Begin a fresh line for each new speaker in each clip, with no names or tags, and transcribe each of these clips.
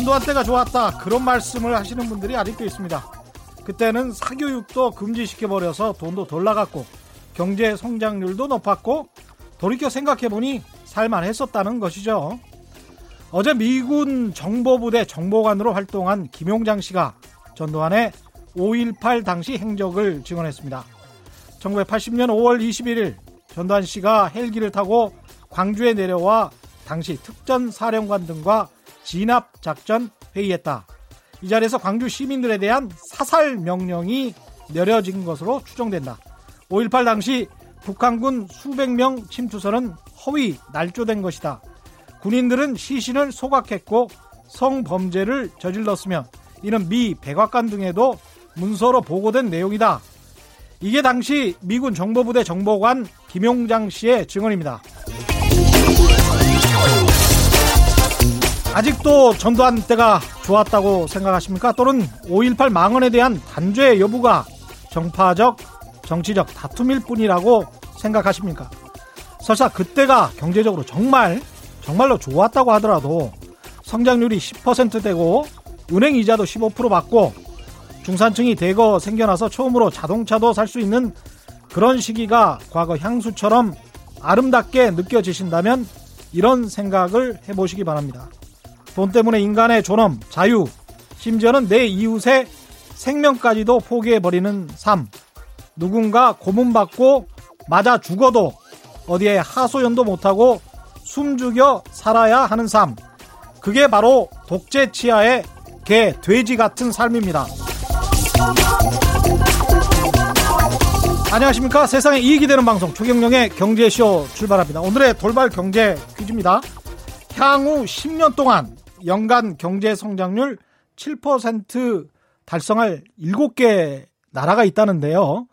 전두환 때가 좋았다 그런 말씀을 하시는 분들이 아직도 있습니다. 그때는 사교육도 금지시켜버려서 돈도 덜 나갔고 경제 성장률도 높았고 돌이켜 생각해보니 살만했었다는 것이죠. 어제 미군 정보부대 정보관으로 활동한 김용장 씨가 전두환의 5.18 당시 행적을 증언했습니다. 1980년 5월 21일 전두환 씨가 헬기를 타고 광주에 내려와 당시 특전 사령관 등과 진압 작전 회의했다. 이 자리에서 광주 시민들에 대한 사살 명령이 내려진 것으로 추정된다. 5.18 당시 북한군 수백 명 침투선은 허위 날조된 것이다. 군인들은 시신을 소각했고 성범죄를 저질렀으며 이는 미 백악관 등에도 문서로 보고된 내용이다. 이게 당시 미군 정보부대 정보관 김용장 씨의 증언입니다. 아직도 전두환 때가 좋았다고 생각하십니까? 또는 5.18 망언에 대한 단죄 여부가 정파적, 정치적 다툼일 뿐이라고 생각하십니까? 설사 그때가 경제적으로 정말, 정말로 좋았다고 하더라도 성장률이 10%되고 은행 이자도 15% 받고 중산층이 대거 생겨나서 처음으로 자동차도 살 수 있는 그런 시기가 과거 향수처럼 아름답게 느껴지신다면 이런 생각을 해보시기 바랍니다. 돈 때문에 인간의 존엄, 자유, 심지어는 내 이웃의 생명까지도 포기해버리는 삶. 누군가 고문받고 맞아 죽어도 어디에 하소연도 못하고 숨죽여 살아야 하는 삶. 그게 바로 독재 치하의 개, 돼지 같은 삶입니다. 안녕하십니까. 세상에 이익이 되는 방송 최경령의 경제쇼 출발합니다. 오늘의 돌발 경제 퀴즈입니다. 향후 10년 동안 연간 경제 성장률 7% 달성할 7개 나라가 있다는데요.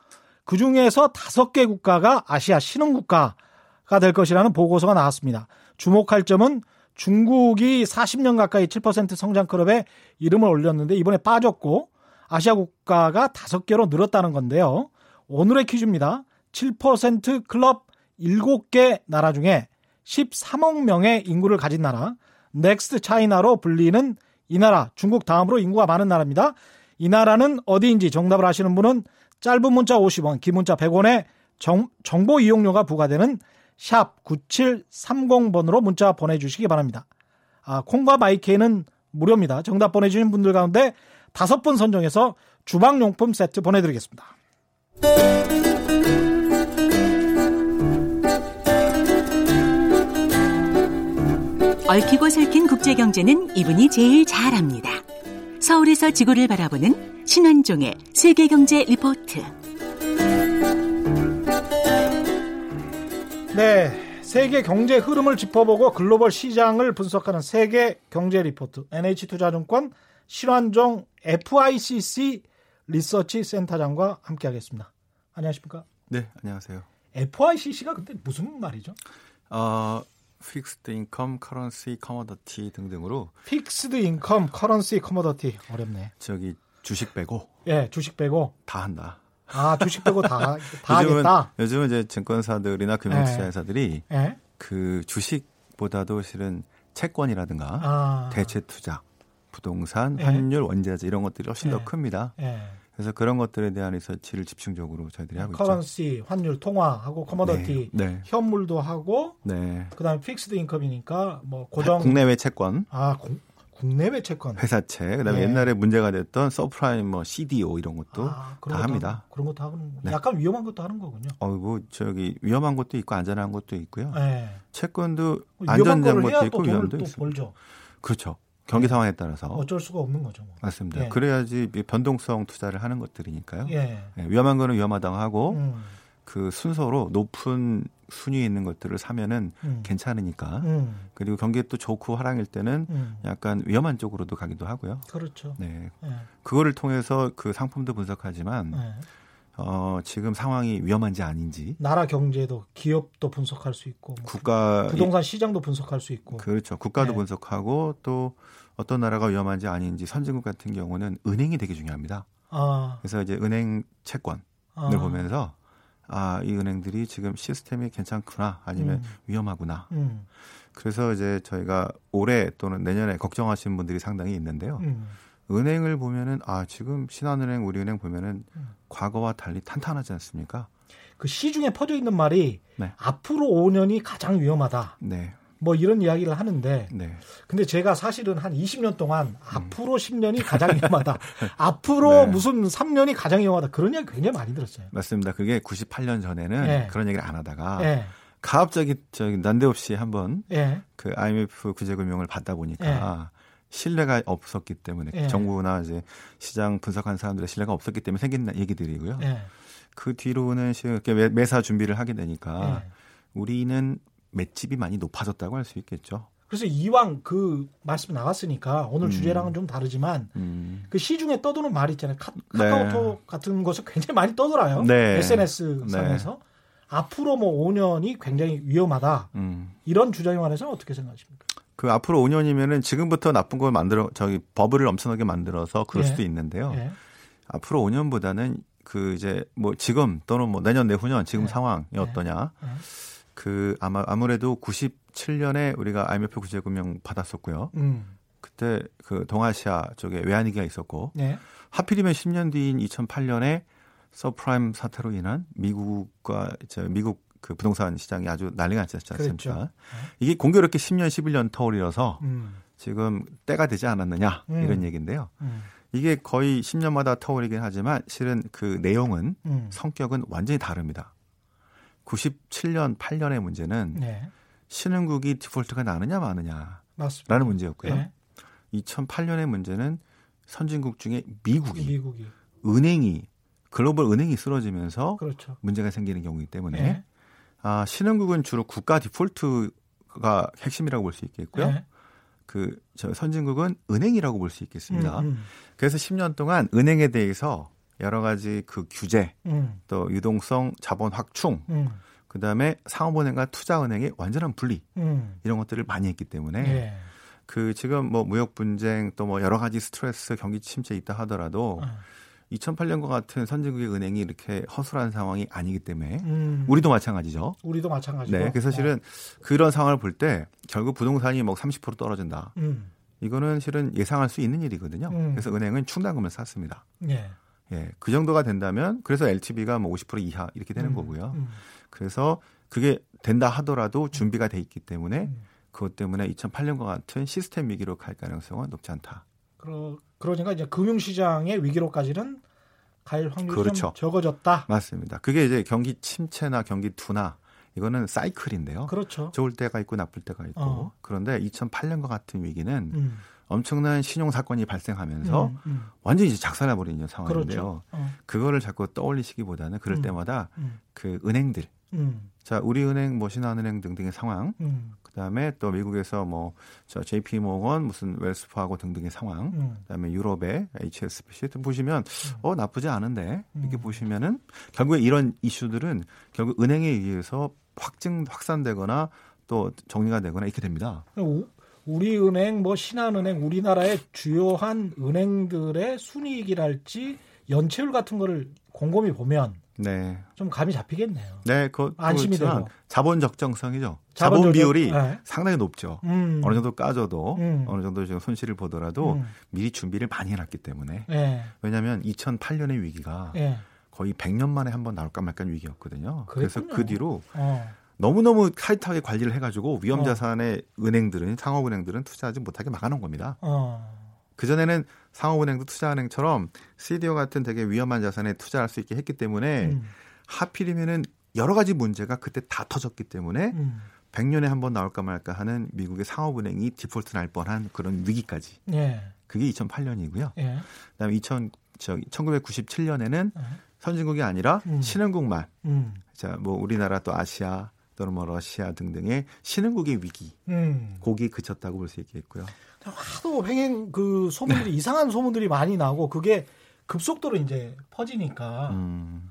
그 중에서 5개 국가가 아시아 신흥 국가가 될 것이라는 보고서가 나왔습니다. 주목할 점은 중국이 40년 가까이 7% 성장 클럽에 이름을 올렸는데 이번에 빠졌고 아시아 국가가 5개로 늘었다는 건데요. 오늘의 퀴즈입니다. 7% 클럽 7개 나라 중에 13억 명의 인구를 가진 나라, Next China로 불리는 이 나라, 중국 다음으로 인구가 많은 나라입니다. 이 나라는 어디인지 정답을 아시는 분은 짧은 문자 50원, 긴 문자 100원에 정, 정보 이용료가 부과되는 샵 9730번으로 문자 보내주시기 바랍니다. 아, 콩과 마이케이는 무료입니다. 정답 보내주신 분들 가운데 다섯 분 선정해서 주방용품 세트 보내드리겠습니다.
얽히고 설킨 국제경제는 이분이 제일 잘합니다. 서울에서 지구를 바라보는 신환종의 세계경제 리포트.
네. 세계 경제 흐름을 짚어보고 글로벌 시장을 분석하는 세계 경제 리포트 NH투자증권 신환종 FICC 리서치 센터장과 함께하겠습니다. 안녕하십니까?
네, 안녕하세요.
FICC가 근데 무슨 말이죠?
어, fixed income, currency, commodity 등등으로
fixed income, currency, commodity 어렵네.
저기 주식 빼고
예, 주식 빼고
다 한다.
아, 주식 빼고 다, 다
요즘은,
하겠다.
요즘은 이제 증권사들이나 금융투자회사들이
예.
그 주식보다도 실은 채권이라든가
아.
대체 투자, 부동산,
예.
환율, 원자재 이런 것들이 훨씬
예.
더 큽니다.
예.
그래서 그런 것들에 대한 리서치를 집중적으로 저희들이 하고 있죠.
currency, 환율, 통화하고 commodity,
네, 네.
현물도 하고
네.
그다음에 fixed income이니까 뭐 고정
국내외 채권,
아, 공- 국내외 채권.
회사채, 그다음에
네.
옛날에 문제가 됐던 서프라임 뭐 CDO 이런 것도
아,
다 합니다.
그런 것도 하는
네.
약간 위험한 것도 하는 거군요.
어이구 저기 위험한 것도 있고 안전한 것도 있고요.
예.
채권도 안전한 것도
또
있고 위험도
또
있습니다.
벌죠.
그렇죠. 경기 상황에 따라서
어쩔 수가 없는 거죠. 뭐.
맞습니다.
예.
그래야지 이 변동성 투자를 하는 것들이니까요.
예.
예, 위험한 거는 위험하다고 하고
음,
그 순서로 높은 순위에 있는 것들을 사면은
음.
괜찮으니까
음,
그리고 경기 또 좋고 활황일 때는
음.
약간 위험한 쪽으로도 가기도 하고요.
그렇죠.
네,
예.
그거를 통해서 그 상품도 분석하지만
예.
어, 지금 상황이 위험한지 아닌지
나라 경제도 기업도 분석할 수 있고 뭐
국가
부동산 시장도 분석할 수 있고
그렇죠. 국가도
네.
분석하고 또 어떤 나라가 위험한지 아닌지 선진국 같은 경우는 은행이 되게 중요합니다.
아,
그래서 이제 은행 채권을
아.
보면서 아, 이 은행들이 지금 시스템이 괜찮구나 아니면
음.
위험하구나.
음.
그래서 이제 저희가 올해 또는 내년에 걱정하시는 분들이 상당히 있는데요.
음.
은행을 보면은 아 지금 신한은행, 우리은행 보면은
음.
과거와 달리 탄탄하지 않습니까?
그 시중에 퍼져 있는 말이
네.
앞으로 5년이 가장 위험하다.
네,
뭐 이런 이야기를 하는데
네,
근데 제가 사실은 한 20년 동안 앞으로 10년이 가장 위험하다. 앞으로
네.
무슨 3년이 가장 위험하다. 그런 이야기 굉장히 많이 들었어요.
맞습니다. 그게 98년 전에는
네.
그런 얘기를 안 하다가
예.
갑자기 저기 난데없이 한번
예.
그 IMF 구제금융을 받다 보니까 신뢰가 없었기 때문에
예.
정부나 이제 시장 분석한 사람들의 신뢰가 없었기 때문에 생긴 얘기들이고요.
예.
그 뒤로는 시- 이렇게 매- 매사 준비를 하게 되니까
예.
우리는 맷집이 많이 높아졌다고 할 수 있겠죠.
그래서 이왕 그 말씀 나왔으니까 오늘
음.
주제랑은 좀 다르지만
음.
그 시중에 떠도는 말 있잖아요. 카,
네.
카카오톡 같은 것을 굉장히 많이 떠돌아요.
네.
SNS 상에서 앞으로 뭐 5년이 굉장히 위험하다.
음.
이런 주장에 관해서는 어떻게 생각하십니까?
그 앞으로 5년이면은 지금부터 나쁜 걸 만들어 저기 버블을 엄청나게 만들어서 그럴
예.
수도 있는데요.
예.
앞으로 5년보다는 그 이제 뭐 지금 또는 뭐 내년 내후년 지금
네.
상황이
네.
어떠냐.
예.
그 아마 아무래도 97년에 우리가 IMF 구제 금융 받았었고요.
음.
그때 그 동아시아 쪽에 외환위기가 있었고
네.
하필이면 10년 뒤인 2008년에 서프라임 사태로 인한 미국과 저 미국 그 부동산 시장이 아주 난리가 났지 않습니까?
그랬죠.
이게 공교롭게 10년, 11년 터울이어서
음.
지금 때가 되지 않았느냐
음.
이런 얘기인데요.
음.
이게 거의 10년마다 터울이긴 하지만 실은 그 내용은
음.
성격은 완전히 다릅니다. 97년, 8년의 문제는
네.
신흥국이 디폴트가 나느냐 마느냐라는
맞습니다.
문제였고요.
예.
2008년의 문제는 선진국 중에 미국이
미국이
은행이 글로벌 은행이 쓰러지면서
그렇죠.
문제가 생기는 경우이기 때문에
예.
아, 신흥국은 주로 국가 디폴트가 핵심이라고 볼 수 있겠고요.
예.
그저 선진국은 은행이라고 볼 수 있겠습니다.
음, 음,
그래서 10년 동안 은행에 대해서 여러 가지 그 규제,
음,
또 유동성 자본 확충,
음,
그다음에 상업은행과 투자은행의 완전한 분리
음.
이런 것들을 많이 했기 때문에
예.
그 지금 뭐 무역 분쟁 또 뭐 여러 가지 스트레스 경기 침체 있다 하더라도
어.
2008년과 같은 선진국의 은행이 이렇게 허술한 상황이 아니기 때문에
음.
우리도 마찬가지죠.
우리도 마찬가지고.
네, 그래서 실은 그런 상황을 볼 때 결국 부동산이 뭐 30% 떨어진다.
어. 음.
이거는 실은 예상할 수 있는 일이거든요.
음.
그래서 은행은 충당금을 샀습니다.
예.
예, 그 정도가 된다면 그래서 LTV가 뭐 50% 이하 이렇게 되는
음,
거고요.
음,
그래서 그게 된다 하더라도 준비가 돼 있기 때문에
음.
그것 때문에 2008년과 같은 시스템 위기로 갈 가능성은 높지 않다.
그러, 그러니까 이제 금융시장의 위기로까지는 갈 확률이 좀
그렇죠.
적어졌다.
맞습니다. 그게 이제 경기 침체나 경기 둔화 이거는 사이클인데요.
그렇죠.
좋을 때가 있고 나쁠 때가 있고
어.
그런데 2008년과 같은 위기는
음,
엄청난 신용 사건이 발생하면서
음, 음.
완전히 이제 작살나 버리는 상황인데요.
그렇죠. 어,
그거를 자꾸 떠올리시기보다는 그럴
음.
때마다
음,
그 은행들
음,
자 우리은행 뭐 신한은행 등등의 상황
음,
그다음에 또 미국에서 뭐저 JP 모건 무슨 웰스파고 등등의 상황
음.
그다음에 유럽의 HSBC 등 보시면 어 나쁘지 않은데 이렇게
음.
보시면은 결국에 이런 이슈들은 결국 은행에 의해서 확증 확산되거나 또 정리가 되거나 이렇게 됩니다.
우- 우리은행, 뭐 신한은행, 우리나라의 주요한 은행들의 순이익이랄지 연체율 같은 거를 곰곰이 보면
네,
좀 감이 잡히겠네요.
네, 그
안심이 되고.
자본 적정성이죠.
자본
자본 비율이
네.
상당히 높죠.
음,
어느 정도 까져도
음.
어느 정도 지금 손실을 보더라도
음.
미리 준비를 많이 해놨기 때문에
예,
왜냐하면 2008년의 위기가
예,
거의 100년 만에 한 번 나올까 말까 위기였거든요. 그래서
그랬군요.
그 뒤로
어,
너무너무 타이트하게 관리를 해가지고 위험
어.
자산의 은행들은 상업은행들은 투자하지 못하게 막아놓은 겁니다.
어,
그 전에는 상업은행도 투자은행처럼 CDO 같은 되게 위험한 자산에 투자할 수 있게 했기 때문에
음,
하필이면은 여러 가지 문제가 그때 다 터졌기 때문에
음,
100년에 한 번 나올까 말까 하는 미국의 상업은행이 디폴트 날 뻔한 그런 위기까지.
예,
그게 2008년이고요.
예,
그다음에 2000 저기 1997년에는
어,
선진국이 아니라
음.
신흥국만
음,
자, 뭐 우리나라 또 아시아 또는 뭐 러시아 등등의 신흥국의 위기
음.
고기 그쳤다고 볼 수 있겠고요.
하도 횡행 그 소문들이 이상한 소문들이 많이 나고 그게 급속도로 이제 퍼지니까
음,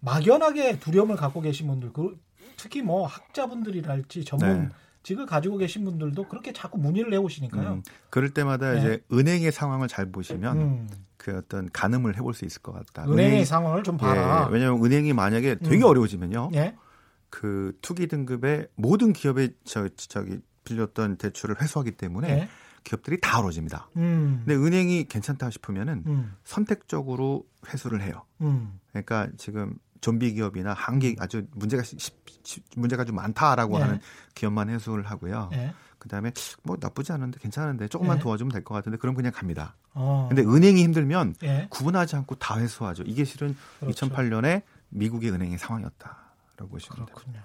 막연하게 두려움을 갖고 계신 분들, 그 특히 뭐 학자분들이랄지 전문
네.
직을 가지고 계신 분들도 그렇게 자꾸 문의를 해오시니까요.
음, 그럴 때마다
네.
이제 은행의 상황을 잘 보시면
음,
그 어떤 가늠을 해볼 수 있을 것 같다.
은행의
은행이-
상황을 좀 봐라.
예, 왜냐하면 은행이 만약에 되게
음.
어려워지면요,
예,
그 투기 등급의 모든 기업의 저 저기 빌렸던 대출을 회수하기 때문에
예.
기업들이 다 어려집니다.
음.
근데 은행이 괜찮다 싶으면은
음.
선택적으로 회수를 해요.
음.
그러니까 지금 좀비 기업이나 한계 아주 문제가 시- 시- 시- 문제가 좀 많다라고
예.
하는 기업만 회수를 하고요.
예.
그다음에 뭐 나쁘지 않은데 괜찮은데 조금만
예.
도와주면 될 것 같은데 그럼 그냥 갑니다.
어.
근데 은행이 힘들면
예.
구분하지 않고 다 회수하죠. 이게 실은
그렇죠.
2008년에 미국의 은행의 상황이었다라고 보시면.
그렇군요.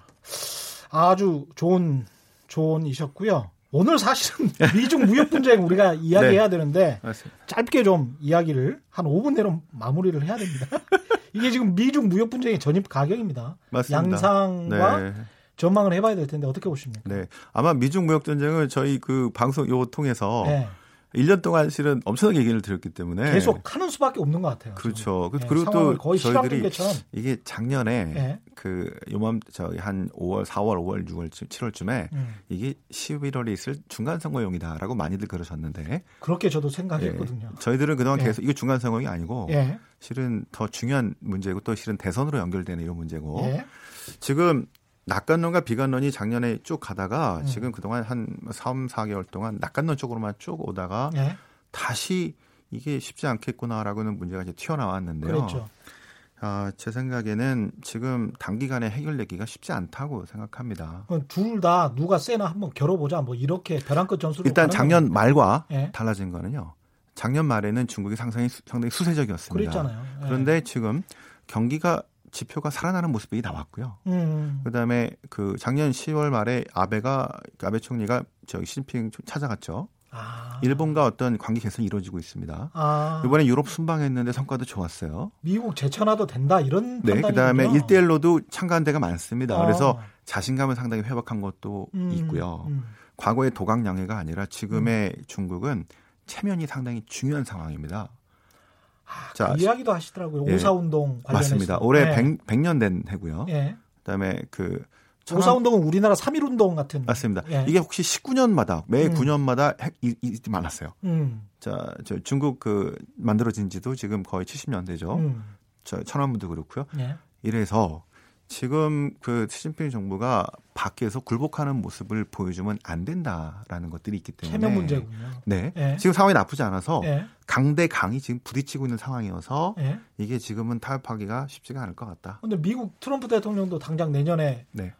아주 좋은 조언이셨고요. 오늘 사실은 미중 무역 분쟁 우리가 이야기해야 되는데
맞습니다.
짧게 좀 이야기를 한 5분 내로 마무리를 해야 됩니다. 이게 지금 미중 무역 분쟁의 전입 가격입니다.
맞습니다.
양상과
네.
전망을 해봐야 될 텐데 어떻게 보십니까?
네. 아마 미중 무역 전쟁은 저희 그 방송 요 통해서
네.
1년 동안 실은 엄청나게 얘기를 드렸기 때문에
계속 하는 수밖에 없는 것 같아요.
그렇죠.
네,
그리고 또
거의
저희들이 이게 작년에
네.
그 요맘 저희 한 5월, 4월, 5월, 6월, 7월쯤에
음,
이게 11월에 있을 중간 선거용이다라고 많이들 그러셨는데
그렇게 저도
예,
생각했거든요.
저희들은 그동안
예.
계속 이거 중간 선거용이 아니고
예,
실은 더 중요한 문제고 또 실은 대선으로 연결되는 이런 문제고
예,
지금 낙관론과 비관론이 작년에 쭉 가다가
음.
지금 그동안 한 3, 4개월 동안 낙관론 쪽으로만 쭉 오다가
예,
다시 이게 쉽지 않겠구나라고는 문제가 이제 튀어나왔는데요.
그렇죠.
아, 제 생각에는 지금 단기간에 해결되기가 쉽지 않다고 생각합니다.
둘 다 누가 세나 한번 겨뤄보자 뭐 이렇게 벼랑 끝 전술로
일단 작년 말과
예.
달라진 거는요. 작년 말에는 중국이 상당히 수- 상당히 수세적이었습니다.
그랬잖아요. 예.
그런데 지금 경기가 지표가 살아나는 모습이 나왔고요.
음,
그다음에 그 작년 10월 말에 아베가 그 아베 총리가 저기 시진핑 찾아갔죠.
아,
일본과 어떤 관계 개선이 이루어지고 있습니다.
아,
이번에 유럽 순방했는데 성과도 좋았어요.
미국 제쳐놔도 된다 이런
네. 그다음에 1대1로도 참가한 데가 많습니다.
어.
그래서 자신감을 상당히 회복한 것도
음,
있고요.
음.
과거의 도각 양해가 아니라 지금의 중국은 체면이 상당히 중요한 상황입니다.
아,
자,
그 이야기도 하시더라고요.
예.
오사운동 관련해서.
맞습니다. 올해
예.
100, 년 된 해고요.
예.
그다음에 그 천안-
오사운동은 우리나라 3.1운동 같은.
맞습니다.
예.
이게 혹시 19년마다 매
음.
9년마다 핵 이, 이, 많았어요.
음,
자, 저 중국 그 만들어진 지도 지금 거의 70년 되죠.
음,
저 천안문도 그렇고요.
예.
이래서 지금 그 시진핑 정부가 밖에서 굴복하는 모습을 보여주면 안 된다라는 것들이 있기 때문에
체면 문제군요.
네.
예.
지금 상황이 나쁘지 않아서
예.
강대 강이 지금 부딪히고 있는 상황이어서
예.
이게 지금은 타협하기가 쉽지가 않을 것 같다.
근데 미국 트럼프 대통령도 당장 내년에
네.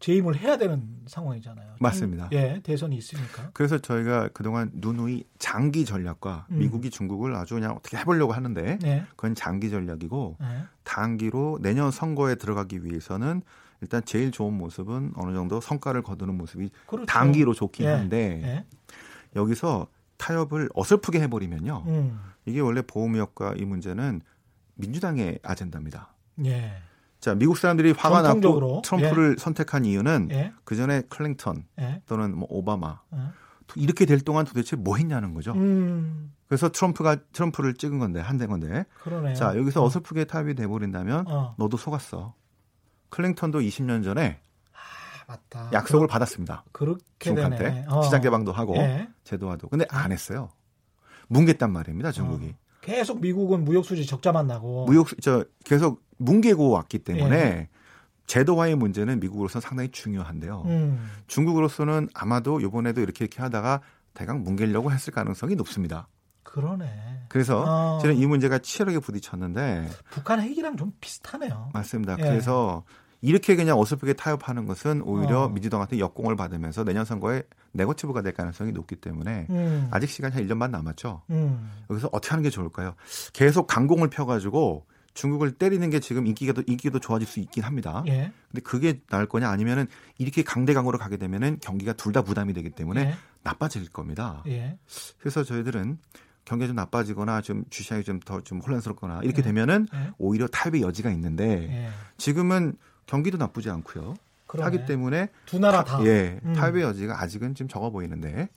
재임을 해야 되는 상황이잖아요.
맞습니다.
예, 대선이 있으니까.
그래서 저희가 그동안 누누이 장기 전략과
음.
미국이 중국을 아주 그냥 어떻게 해보려고 하는데
예.
그건 장기 전략이고
예.
단기로 내년 선거에 들어가기 위해서는 일단 제일 좋은 모습은 어느 정도 성과를 거두는 모습이
그렇죠.
단기로 좋긴
예.
한데
예.
여기서 타협을 어설프게 해버리면요.
음.
이게 원래 보호무역과 이 문제는 민주당의 아젠다입니다.
예.
자, 미국 사람들이 화가 났고 트럼프를 선택한 이유는
예.
그 전에 클링턴
예.
또는 뭐 오바마
어.
이렇게 될 동안 도대체 뭐 했냐는 거죠.
음.
그래서 트럼프가 트럼프를 찍은 건데 한대 건데.
그러네요.
자, 여기서
어.
어설프게 타협이 돼 버린다면
어.
너도 속았어. 클링턴도 20년 전에
아, 맞다.
약속을 받았습니다.
그, 그렇게
중국한테
되네. 어.
시장 개방도 하고
예.
제도화도. 근데 안 했어요. 뭉갰단 말입니다, 중국이.
어. 계속 미국은 무역 수지 적자만 나고.
무역 저 계속 뭉개고 왔기 때문에 제도화의 문제는 미국으로서 상당히 중요한데요.
예. 음.
중국으로서는 아마도 이번에도 이렇게 이렇게 하다가 대강 뭉개려고 했을 가능성이 높습니다.
그러네.
그래서
어.
저는 이 문제가 치열하게 부딪혔는데
북한 핵이랑 좀 비슷하네요.
맞습니다.
예.
그래서 이렇게 그냥 어설프게 타협하는 것은 오히려
어.
민주당한테 역공을 받으면서 내년 선거에 네거티브가 될 가능성이 높기 때문에
음.
아직 시간이 한 1년만 남았죠.
음.
여기서 어떻게 하는 게 좋을까요? 계속 강공을 펴가지고 중국을 때리는 게 지금 인기가 더, 인기도 좋아질 수 있긴 합니다.
예.
근데 그게 나을 거냐 아니면은 이렇게 강대강으로 가게 되면은 경기가 둘 다 부담이 되기 때문에
예.
나빠질 겁니다.
예.
그래서 저희들은 경기가 좀 나빠지거나 좀 주시장이 좀더좀 혼란스럽거나 이렇게
예.
되면은
예.
오히려 타협의 여지가 있는데
예.
지금은 경기도 나쁘지 않고요.
그러네.
하기 때문에
두 나라 다.
예,
음.
타협의 여지가 아직은 좀 적어 보이는데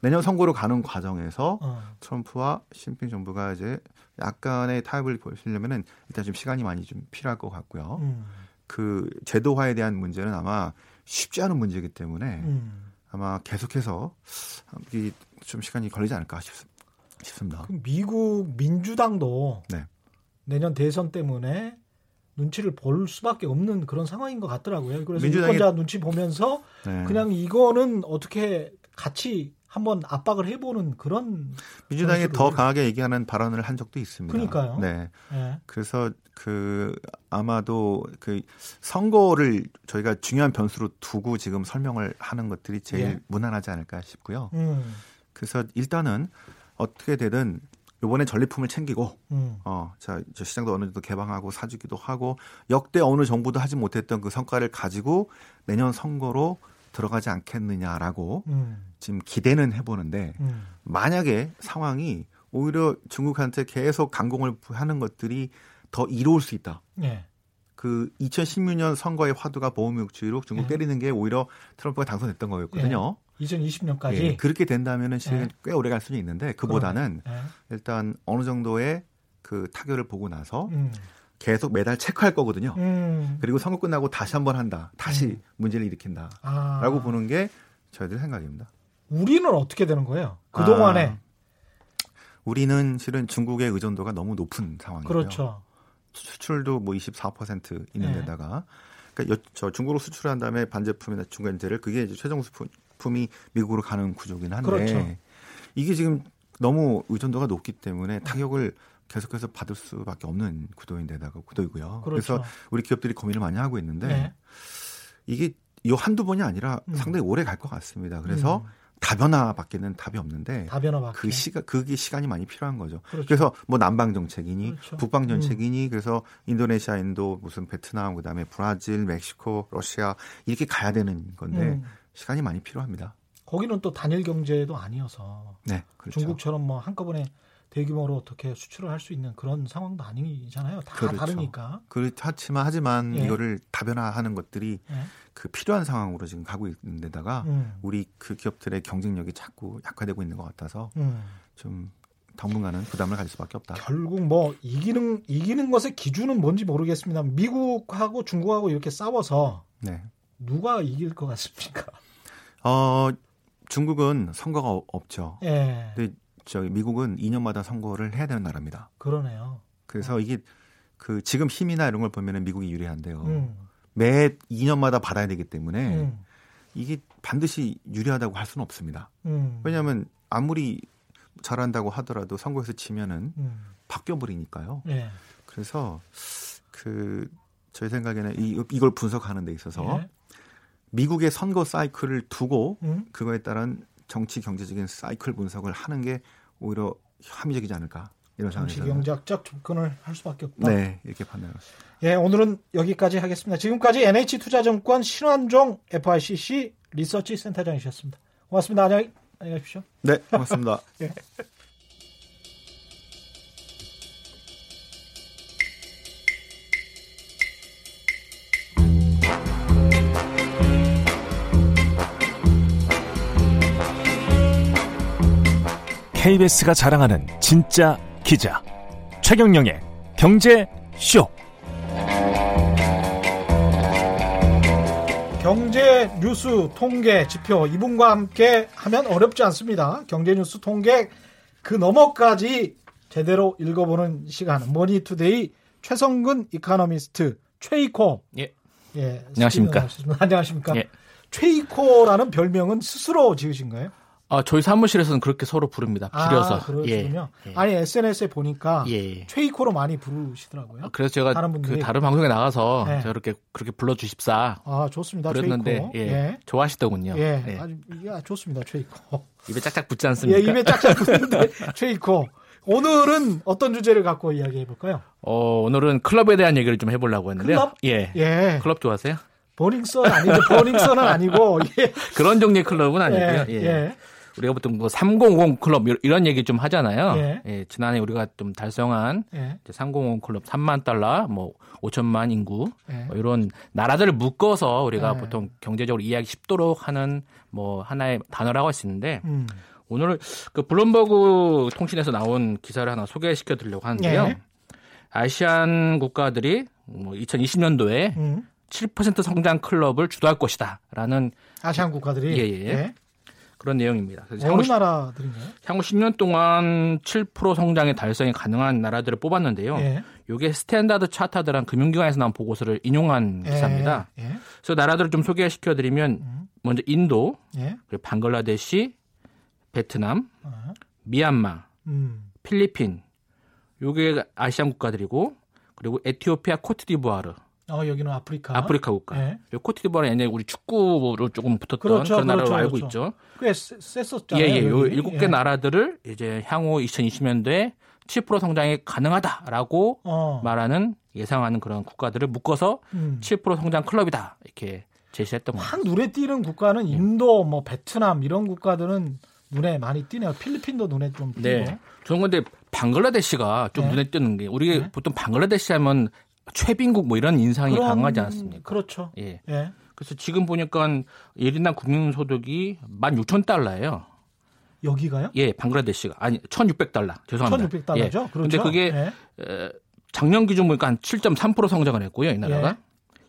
내년 선거로 가는 과정에서
어.
트럼프와 시진핑 정부가 이제 약간의 타협을 보시려면은 일단 좀 시간이 많이 좀 필요할 것 같고요.
음.
그 제도화에 대한 문제는 아마 쉽지 않은 문제이기 때문에
음.
아마 계속해서 이좀 시간이 걸리지 않을까 싶, 싶습니다.
미국 민주당도
네.
내년 대선 때문에 눈치를 볼 수밖에 없는 그런 상황인 것 같더라고요. 그래서
민주당이-
유권자 눈치 보면서
네.
그냥 이거는 어떻게 같이 한번 압박을 해보는 그런
민주당이 더 강하게 얘기하는 발언을 한 적도 있습니다.
그러니까요.
네.
예.
그래서 그 아마도 그 선거를 저희가 중요한 변수로 두고 지금 설명을 하는 것들이 제일
예.
무난하지 않을까 싶고요.
음,
그래서 일단은 어떻게 되든 이번에 전리품을 챙기고
음,
어, 자, 저 시장도 어느 정도 개방하고 사주기도 하고 역대 어느 정부도 하지 못했던 그 성과를 가지고 내년 선거로 들어가지 않겠느냐라고
음,
지금 기대는 해보는데
음.
만약에 상황이 오히려 중국한테 계속 강공을 하는 것들이 더 이로울 수 있다.
예.
그 2016년 선거의 화두가 보호무역주의로 중국
예.
때리는 게 오히려 트럼프가 당선됐던 거였거든요.
2020년까지
예, 그렇게 된다면은 실은
예.
꽤 오래 갈 수는 있는데 그보다는
예.
일단 어느 정도의 그 타결을 보고 나서
음,
계속 매달 체크할 거거든요.
음.
그리고 선거 끝나고 다시 한번 한다. 다시
음.
문제를 일으킨다라고
아,
보는 게 저희들 생각입니다.
우리는 어떻게 되는 거예요? 그 동안에
아, 우리는 실은 중국의 의존도가 너무 높은 상황이에요.
그렇죠.
수출도 뭐 24% 있는
네.
데다가 그러니까 여- 저 중국으로 수출한 다음에 반제품이나 중간재를 그게 이제 최종 수품 이 미국으로 가는 구조긴 한데
그렇죠.
이게 지금 너무 의존도가 높기 때문에 타격을 계속해서 받을 수밖에 없는 구도인데다가 구도이고요. 그
그렇죠.
래서 우리 기업들이 고민을 많이 하고 있는데
네.
이게 요 한두 번이 아니라
음.
상당히 오래 갈 것 같습니다. 그래서
음.
다변화밖에는 답이 없는데
다변화밖에.
그 시가 그게 시간이 많이 필요한 거죠.
그렇죠.
그래서뭐 남방 정책이니
그렇죠.
북방 정책이니 그래서 인도네시아, 인도, 무슨 베트남, 그다음에 브라질, 멕시코, 러시아 이렇게 가야 되는 건데
음.
시간이 많이 필요합니다.
거기는 또 단일 경제도 아니어서
네, 그렇죠.
중국처럼 뭐 한꺼번에 대규모로 어떻게 수출을 할 수 있는 그런 상황도 아니잖아요. 다
그렇죠.
다르니까.
그렇지만 하지만
예.
이거를 다변화하는 것들이
예.
그 필요한 상황으로 지금 가고 있는 데다가
음.
우리 그 기업들의 경쟁력이 자꾸 약화되고 있는 것 같아서
음.
좀 당분간은 부담을 가질 수밖에 없다.
결국 뭐 이기는 이기는 것의 기준은 뭔지 모르겠습니다. 미국하고 중국하고 이렇게 싸워서
네.
누가 이길 것 같습니까?
어, 중국은 선거가 어- 없죠.
예.
근데 저기 미국은 2년마다 선거를 해야 되는 나라입니다.
그러네요.
그래서 이게 그 지금 힘이나 이런 걸 보면은 미국이 유리한데요.
음.
매 2년마다 받아야 되기 때문에
음.
이게 반드시 유리하다고 할 수는 없습니다.
음.
왜냐하면 아무리 잘한다고 하더라도 선거에서 지면은
음.
바뀌어 버리니까요.
예.
그래서 그 저희 생각에는 이, 이걸 분석하는 데 있어서
예.
미국의 선거 사이클을 두고
음.
그거에 따른 정치 경제적인 사이클 분석을 하는 게 오히려 합리적이지 않을까 이런
정치 경제학적 접근을 할 수밖에 없다.
네 이렇게 판단했습니다.
예, 오늘은 여기까지 하겠습니다. 지금까지 NH투자증권 신환종 FICC 리서치 센터장이셨습니다. 고맙습니다. 안녕히, 안녕히 가십시오.
네 고맙습니다.
KBS가 자랑하는 진짜 기자 최경영의 경제 쇼.
경제 뉴스 통계 지표 이분과 함께 하면 어렵지 않습니다. 경제 뉴스 통계 그 너머까지 제대로 읽어보는 시간 머니투데이 최성근 이카노미스트 최이코
예.
예
안녕하십니까.
안녕하십니까.
예.
최이코라는 별명은 스스로 지으신 거예요?
아, 저희 사무실에서는 그렇게 서로 부릅니다. 줄여서.
아, 그러시군요.
예. 예.
아니 SNS에 보니까
예.
최이코로 많이 부르시더라고요.
아, 그래서 제가
다른 분들이.
그 다른 방송에 나가서
네.
저렇게 그렇게 불러 주십사
아 좋습니다.
그랬는데
최이코.
예.
예.
좋아하시더군요.
예,
예.
아주 야, 좋습니다. 최이코.
입에 짝짝 붙지 않습니까?
예, 입에 짝짝 붙는데 최이코. 오늘은 어떤 주제를 갖고 이야기해 볼까요?
어, 오늘은 클럽에 대한 얘기를 좀 해보려고 했는데요.
클럽?
예.
예.
클럽 좋아하세요?
버닝썬 아니죠. 버닝썬은 아니고 예.
그런 종류의 클럽은
예.
아니고요.
예.
예. 우리가 보통 뭐 305 클럽 이런 얘기 좀 하잖아요.
예.
예. 지난해 우리가 좀 달성한
예.
305 클럽 3만 달러, 뭐 5천만 인구
예.
뭐 이런 나라들을 묶어서 우리가
네.
보통 경제적으로 이해하기 쉽도록 하는 뭐 하나의 단어라고 할 수 있는데
음.
오늘 그 블룸버그 통신에서 나온 기사를 하나 소개시켜 드리려고 하는데요.
예.
아시안 국가들이 뭐 2020년도에
음.
7% 성장 클럽을 주도할 것이다라는
아시안 국가들이
예, 예. 그런 내용입니다.
어느 나라들인가요?
향후 10년 동안 7% 성장의 달성이 가능한 나라들을 뽑았는데요.
예.
요게 스탠다드 차타드란 금융기관에서 나온 보고서를 인용한 기사입니다.
예. 예.
그래서 나라들을 좀 소개시켜 드리면
음.
먼저 인도,
예.
그리고 방글라데시, 베트남,
어.
미얀마,
음.
필리핀, 요게 아시안 국가들이고 그리고 에티오피아, 코트디부아르,
어, 여기는 아프리카.
아프리카 국가.
예.
요 코트디부아르는 옛날에 우리 축구로 조금 붙었던
그렇죠,
그런 나라로
그렇죠,
알고
그렇죠.
있죠.
꽤 세- 셌었잖아요.
예, 예. 요. 일곱 개
예.
나라들을 이제 향후 2020년도에 7% 성장이 가능하다라고
어.
말하는 예상하는 그런 국가들을 묶어서
음.
7% 성장 클럽이다 이렇게 제시했던 겁니다.
확 눈에 띄는 국가는 인도, 뭐 베트남 이런 국가들은 눈에 많이 띄네요. 필리핀도 눈에 좀 띄고.
네. 저는 근데 방글라데시가 좀
네.
눈에 띄는 게 우리
네.
보통 방글라데시 하면 최빈국 뭐 이런 인상이
그런-
강하지 않습니까?
그렇죠.
예.
예.
그래서 지금 보니까 1인당 국민소득이 16,000달러예요.
여기가요?
예, 방글라데시가 아니 1,600달러. 죄송합니다.
1,600달러죠.
예.
그렇죠.
근데 그게
예.
에, 작년 기준 보니까 한 7.3% 성장을 했고요, 이 나라가.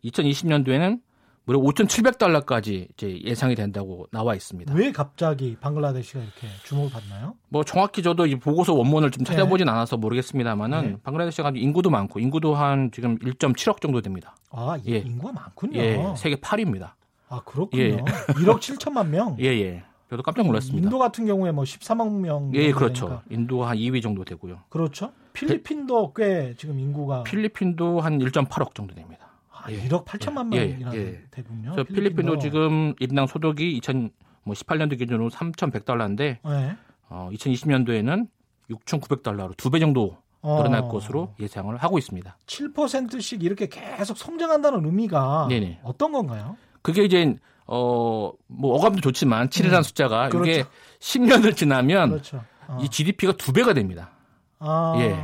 예.
2020년도에는 무려 5,700달러까지 이제 예상이 된다고 나와 있습니다.
왜 갑자기 방글라데시가 이렇게 주목을 받나요?
뭐 정확히 저도 이 보고서 원문을 좀 찾아보진 않아서 모르겠습니다만은
네.
방글라데시가 인구도 많고 인구도 한 지금 1.7억 정도 됩니다.
아, 이-
예.
인구가 많군요.
예, 세계 8위입니다.
아, 그렇군요.
예.
1억 7천만 명.
예, 예. 저도 깜짝 놀랐습니다.
인도 같은 경우에 뭐 13억 명.
예,
정도
그렇죠.
되니까.
인도가 한 2위 정도 되고요.
그렇죠. 필리핀도 꽤 지금 인구가
필리핀도 한 1.8억 정도 됩니다.
아, 1억 8천만
예,
명이나
예.
되군요.
그래서 필리핀도 지금 일당 소득이 2018년도 기준으로 3,100달러인데
예.
어, 2020년도에는 6,900달러로 두 배 정도 늘어날
어.
것으로 예상을 하고 있습니다.
7%씩 이렇게 계속 성장한다는 의미가
네네.
어떤 건가요?
그게 이제 어, 뭐 어감도 좋지만 7이라는 숫자가
그렇죠.
이게 10년을 지나면
그렇죠. 어.
이 GDP가 두 배가 됩니다.
아,
예.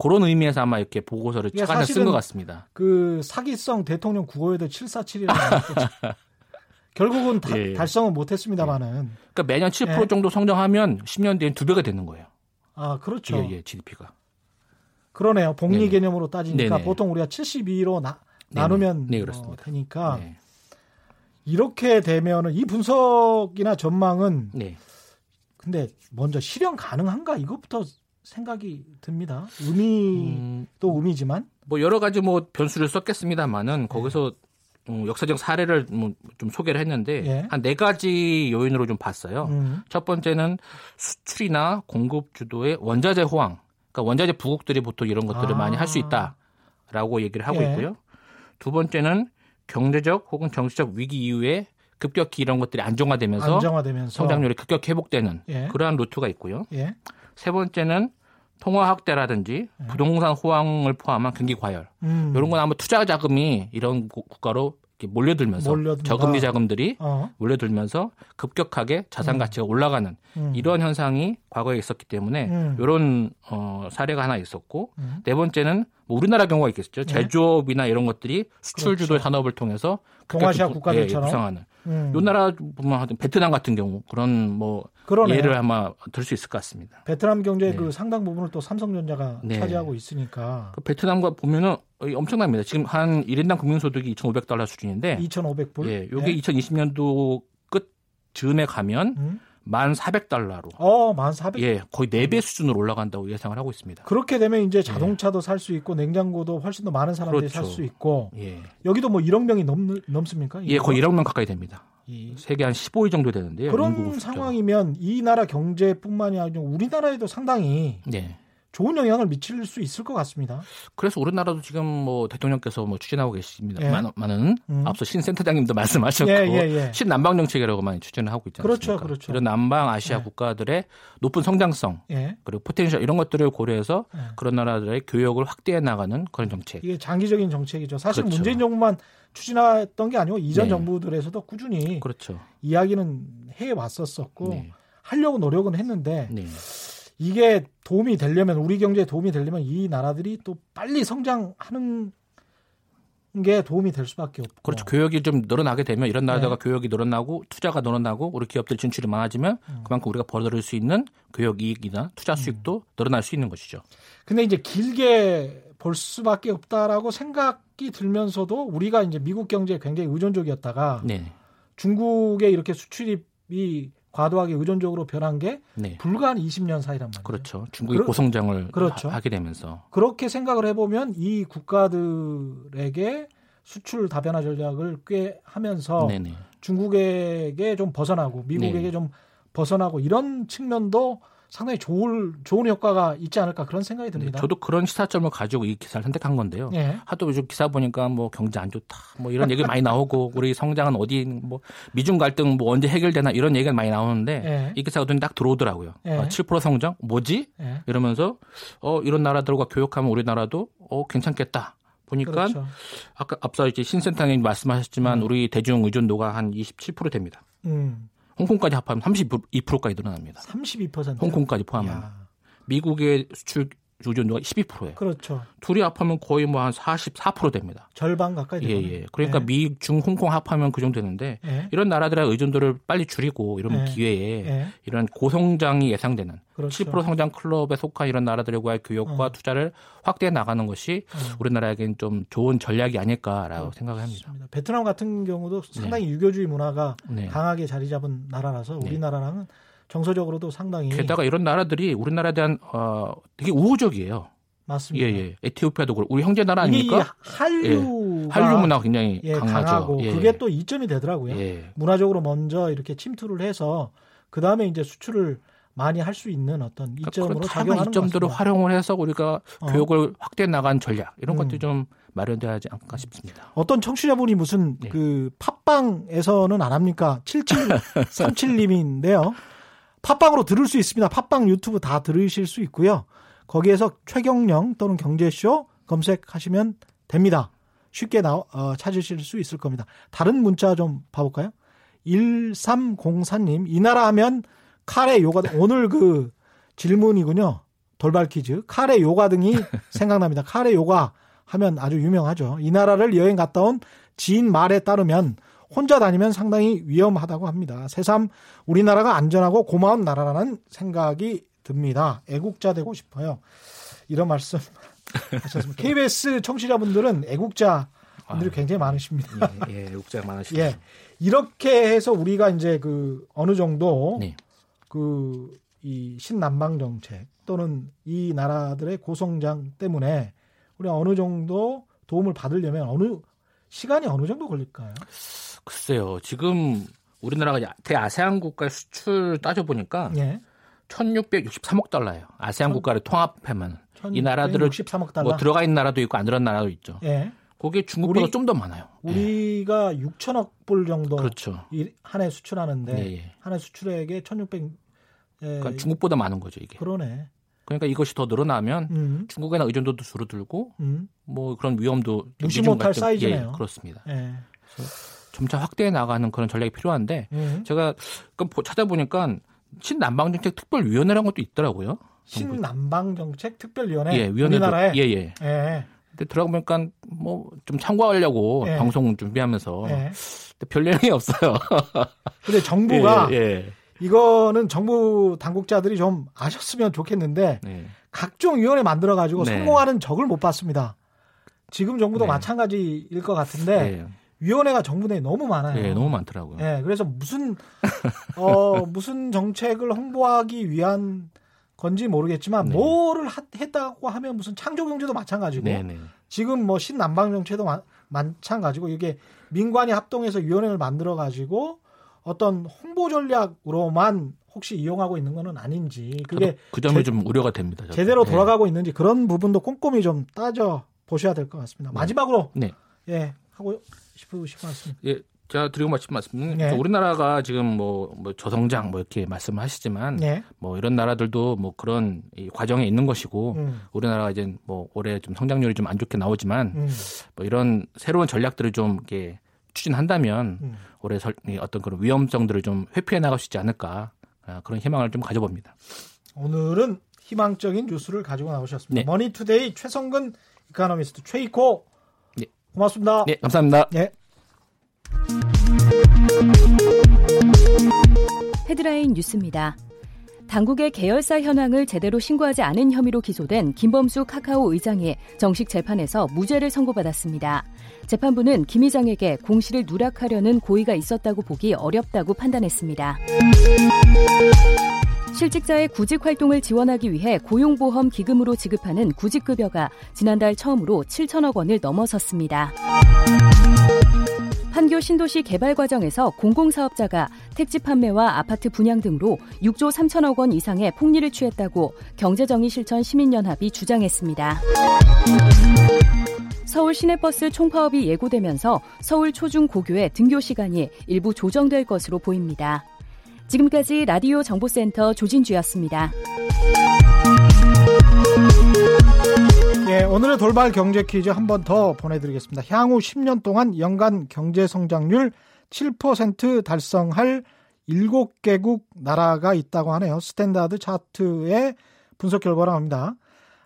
그런 의미에서 아마 이렇게 보고서를
이게
착안해서
사실은
쓴것 같습니다.
그 사기성 대통령 국어에도 747이라고 나왔겠죠. 결국은 다-
예.
달성은 못했습니다만은
그러니까 매년 7%
예.
정도 성장하면 10년 뒤엔 두 배가 되는 거예요.
아 그렇죠.
예, 예, GDP가.
그러네요. 복리
네네.
개념으로 따지니까
네네.
보통 우리가 72로 나,
네네.
나누면
네,
어,
그렇습니다.
되니까
네.
이렇게 되면은 이 분석이나 전망은
네.
근데 먼저 실현 가능한가 이것부터 생각이 듭니다. 의미도
음,
의미지만
뭐 여러 가지 뭐 변수를 썼겠습니다만은 거기서 음, 역사적 사례를 뭐 좀 소개를 했는데
예.
한네 가지 요인으로 좀 봤어요.
음,
첫 번째는 수출이나 공급 주도의 원자재 호황. 그러니까 원자재 부국들이 보통 이런 것들을
아.
많이 할 수 있다라고 얘기를 하고
예.
있고요. 두 번째는 경제적 혹은 정치적 위기 이후에 급격히 이런 것들이 안정화되면서
안정화되면서
성장률이 급격히 회복되는
예.
그러한 루트가 있고요.
예.
세 번째는 통화 확대라든지 부동산 호황을 포함한 경기 과열.
음.
이런 건 아마 투자 자금이 이런 국- 국가로 몰려들면서
몰려든다.
저금리 자금들이
어.
몰려들면서 급격하게 자산 가치가 올라가는
음.
이런 현상이 과거에 있었기 때문에
음.
이런 어, 사례가 하나 있었고
음.
네 번째는 뭐 우리나라 경우가 있겠죠.
네.
제조업이나 이런 것들이 수출 주도
그렇죠.
산업을 통해서
동아시아
부-
국가들처럼.
예, 부상하는.
음.
요 나라 보면 하여튼 베트남 같은 경우 그런 뭐
그러네요.
예를 아마 들 수 있을 것 같습니다.
베트남 경제의
네.
그 상당 부분을 또 삼성전자가
네.
차지하고 있으니까
그 베트남과 보면은 엄청납니다. 지금 한 1인당 국민소득이 2,500달러 수준인데
2,500불.
예, 요게 2020년도 끝 즈음에 가면
음.
1,400달러로
어, 1,400.
예, 거의 4배 수준으로 올라간다고 예상을 하고 있습니다.
그렇게 되면 이제 자동차도 살수 있고 냉장고도 훨씬 더 많은 사람들이
그렇죠.
살수 있고
예.
여기도 뭐 1억 명이 넘, 넘습니까?
예, 거의 1억 명 가까이 됩니다.
이-
세계 한 15위 정도 되는데요.
그런. 상황이면 이 나라 경제뿐만이 아니라 우리나라에도 상당히
네.
좋은 영향을 미칠 수 있을 것 같습니다.
그래서 우리나라도 지금 뭐 대통령께서 뭐 추진하고 계십니다.
예. 음.
앞서 신 센터장님도 말씀하셨고
예, 예, 예.
신남방 정책이라고 많이 추진을 하고 있지
그렇죠? 그렇죠.
이런 남방 아시아
예.
국가들의 높은 성장성
예.
그리고 potential 이런 것들을 고려해서
예.
그런 나라들의 교역을 확대해 나가는 그런 정책.
이게 장기적인 정책이죠. 사실
그렇죠.
문재인 정부만 추진했던 게 아니고 이전
네.
정부들에서도 꾸준히
그렇죠.
이야기는 해 왔었었고
네.
하려고 노력은 했는데
네.
이게 도움이 되려면 우리 경제에 도움이 되려면 이 나라들이 또 빨리 성장하는 게 도움이 될 수밖에 없고
그렇죠. 교역이 좀 늘어나게 되면 이런 나라가
네.
교역이 늘어나고 투자가 늘어나고 우리 기업들 진출이 많아지면
음.
그만큼 우리가 벌어들일 수 있는 교역 이익이나 투자 수익도 늘어날 수 있는 것이죠.
근데 이제 길게 볼 수밖에 없다라고 생각이 들면서도 우리가 이제 미국 경제에 굉장히 의존적이었다가
네.
중국의 이렇게 수출입이 과도하게 의존적으로 변한 게
네.
불과 한 20년 사이란 말이에요.
그렇죠. 중국이
그러-
고성장을
그렇죠.
하, 게 되면서
그렇게 생각을 해보면 이 국가들에게 수출 다변화 전략을 꽤 하면서
네네.
중국에게 좀 벗어나고 미국에게
네.
좀 벗어나고 이런 측면도 상당히 좋을, 좋은 효과가 있지 않을까 그런 생각이 듭니다.
네, 저도 그런 시사점을 가지고 이 기사를 선택한 건데요.
예.
하도 요즘 기사 보니까 뭐 경제 안 좋다 뭐 이런 얘기 많이 나오고 우리 성장은 어디 뭐 미중 갈등 뭐 언제 해결되나 이런 얘기가 많이 나오는데
예.
이 기사가 눈에 딱 들어오더라고요.
예.
어, 7% 성장 뭐지?
예.
이러면서 어 이런 나라들과 교역하면 우리나라도 어 괜찮겠다. 보니까
그렇죠.
아까 앞서 이제 신센터님 말씀하셨지만 우리 대중 의존도가 한 27% 됩니다.
음,
홍콩까지 합하면 32%까지 늘어납니다.
32%.
홍콩까지 포함하면
야,
미국의 수출 의존도가 12%예요.
그렇죠.
둘이 합하면 거의 뭐 한 44% 됩니다.
절반 가까이
예,
되거든요.
예. 그러니까
예.
미, 중, 홍콩 합하면 그 정도 되는데
예.
이런 나라들의 의존도를 빨리 줄이고 이런
예.
기회에
예.
이런 고성장이 예상되는
그렇죠.
7% 성장 클럽에 속한 이런 나라들과의 교역과
어.
투자를 확대해 나가는 것이
어.
우리나라에겐 좀 좋은 전략이 아닐까라고 생각을 합니다.
그렇습니다. 베트남 같은 경우도 상당히 유교주의 문화가
네.
강하게 자리 잡은 나라라서
네.
우리나라랑은 정서적으로도 상당히
게다가 이런 나라들이 우리나라에 대한 어 되게 우호적이에요.
맞습니다.
예, 예. 에티오피아도 그렇고 우리 형제 나라 아닙니까?
한류가
한류 문화가 굉장히
예,
강하죠.
강하고
예,
그게 또 이점이 되더라고요.
예.
문화적으로 먼저 이렇게 침투를 해서 그 다음에 이제 수출을 많이 할 수 있는 어떤
그러니까
이점으로
다양한
작용하는
이점들을. 활용을 해서 우리가
어.
교육을 확대해 나간 전략 이런
음.
것들이 좀 마련돼야 하지 않을까 싶습니다.
어떤 청취자분이 무슨
네.
그 팟빵에서는 안 합니까? 7737님인데요. 팟빵으로 들을 수 있습니다. 팟빵 유튜브 다 들으실 수 있고요. 거기에서 최경령 또는 경제쇼 검색하시면 됩니다. 쉽게 나, 어, 찾으실 수 있을 겁니다. 다른 문자 좀 봐볼까요? 1304님, 이 나라 하면 카레 요가, 등- 오늘 그 질문이군요. 돌발 퀴즈. 카레 요가 등이 생각납니다. 카레 요가 하면 아주 유명하죠. 이 나라를 여행 갔다 온 지인 말에 따르면 혼자 다니면 상당히 위험하다고 합니다. 새삼 우리나라가 안전하고 고마운 나라라는 생각이 듭니다. 애국자 되고 싶어요. 이런 말씀 하셨습니다. KBS 청취자분들은 애국자 분들이 굉장히 많으십니다.
예, 예, 욕자 많으시죠.
예. 이렇게 해서 우리가 이제 그 어느 정도
네.
그이 신남방 정책 또는 이 나라들의 고성장 때문에 우리가 어느 정도 도움을 받으려면 어느 시간이 어느 정도 걸릴까요?
글쎄요. 지금 우리나라가 대아세안 국가 수출 따져 보니까
예.
1,663억 달러예요. 아세안
천-
국가를 통합하면 이 나라들을
63억 달러.
뭐 들어가 있는 나라도 있고 안 들어간 나라도 있죠.
예.
거기에 중국보다 좀 더 많아요. 예.
우리가 6천억 불 정도
그렇죠.
한 해 수출하는데
예, 예.
한해 수출액에 1,600 예.
그러니까 중국보다 많은 거죠, 이게.
그러네.
그러니까 이것이 더 늘어나면
음.
중국에 대한 의존도도 줄어들고
음.
뭐 그런 위험도
무시
미중
못할 사이즈네요.
예, 그렇습니다.
예.
점차 확대해 나가는 그런 전략이 필요한데
음.
제가 찾아보니까 신남방정책 특별위원회라는 것도 있더라고요.
신남방 정책 특별위원회
예, 위원회도
우리나라에
예, 예.
예.
근데 들어가 보니까 뭐 좀 참고하려고
예.
방송 준비하면서
예.
별 내용이 없어요.
근데 정부가
예, 예.
이거는 정부 당국자들이 좀 아셨으면 좋겠는데
네.
각종 위원회 만들어 가지고
네.
성공하는 적을 못 봤습니다. 지금 정부도
네.
마찬가지일 것 같은데
예.
위원회가 정부 내에 너무 많아요.
예, 너무 많더라고요.
예, 그래서 무슨 어 무슨 정책을 홍보하기 위한 건지 모르겠지만
네.
뭐를 하- 했다고 하면 무슨 창조 경제도 마찬가지고
네, 네.
지금 뭐 신남방 정책도 마, 마찬가지고 이게 민관이 합동해서 위원회를 만들어 가지고 어떤 홍보 전략으로만 혹시 이용하고 있는 거는 아닌지 그게
그 점이
제-
좀 우려가 됩니다. 저도.
제대로
예.
돌아가고 있는지 그런 부분도 꼼꼼히 좀 따져 보셔야 될 것 같습니다. 마지막으로
네.
예 하고 싶으신 말씀.
예, 제가 드리고 말씀 말씀은
네.
우리나라가 지금 뭐, 뭐 저성장 뭐 이렇게 말씀하시지만
네.
뭐 이런 나라들도 뭐 그런 이 과정에 있는 것이고
음,
우리나라가 이제 뭐 올해 좀 성장률이 좀 안 좋게 나오지만
음,
뭐 이런 새로운 전략들을 좀 이렇게 추진한다면
음.
올해 설, 이 어떤 그런 위험성들을 좀 회피해 나갈 수 있지 않을까 아, 그런 희망을 좀 가져봅니다.
오늘은 희망적인 뉴스를 가지고 나오셨습니다.
네.
머니투데이 최성근 이카노미스트 최이코
네.
고맙습니다.
네, 감사합니다.
예.
헤드라인 뉴스입니다. 당국의 계열사 현황을 제대로 신고하지 않은 혐의로 기소된 김범수 카카오 의장이 정식 재판에서 무죄를 선고받았습니다. 재판부는 김 의장에게 공시를 누락하려는 고의가 있었다고 보기 어렵다고 판단했습니다. 실직자의 구직 활동을 지원하기 위해 고용보험 기금으로 지급하는 구직급여가 지난달 처음으로 7천억 원을 넘어섰습니다. 판교 신도시 개발 과정에서 공공사업자가 택지 판매와 아파트 분양 등으로 6조 3천억 원 이상의 폭리를 취했다고 경제정의 실천 시민연합이 주장했습니다. 서울 시내버스 총파업이 예고되면서 서울 초중 고교의 등교 시간이 일부 조정될 것으로 보입니다. 지금까지 라디오 정보센터 조진주였습니다.
예, 오늘의 돌발 경제 퀴즈 한 번 더 보내드리겠습니다. 향후 10년 동안 연간 경제 성장률 7% 달성할 7개국 나라가 있다고 하네요. 스탠다드 차트의 분석 결과로 합니다.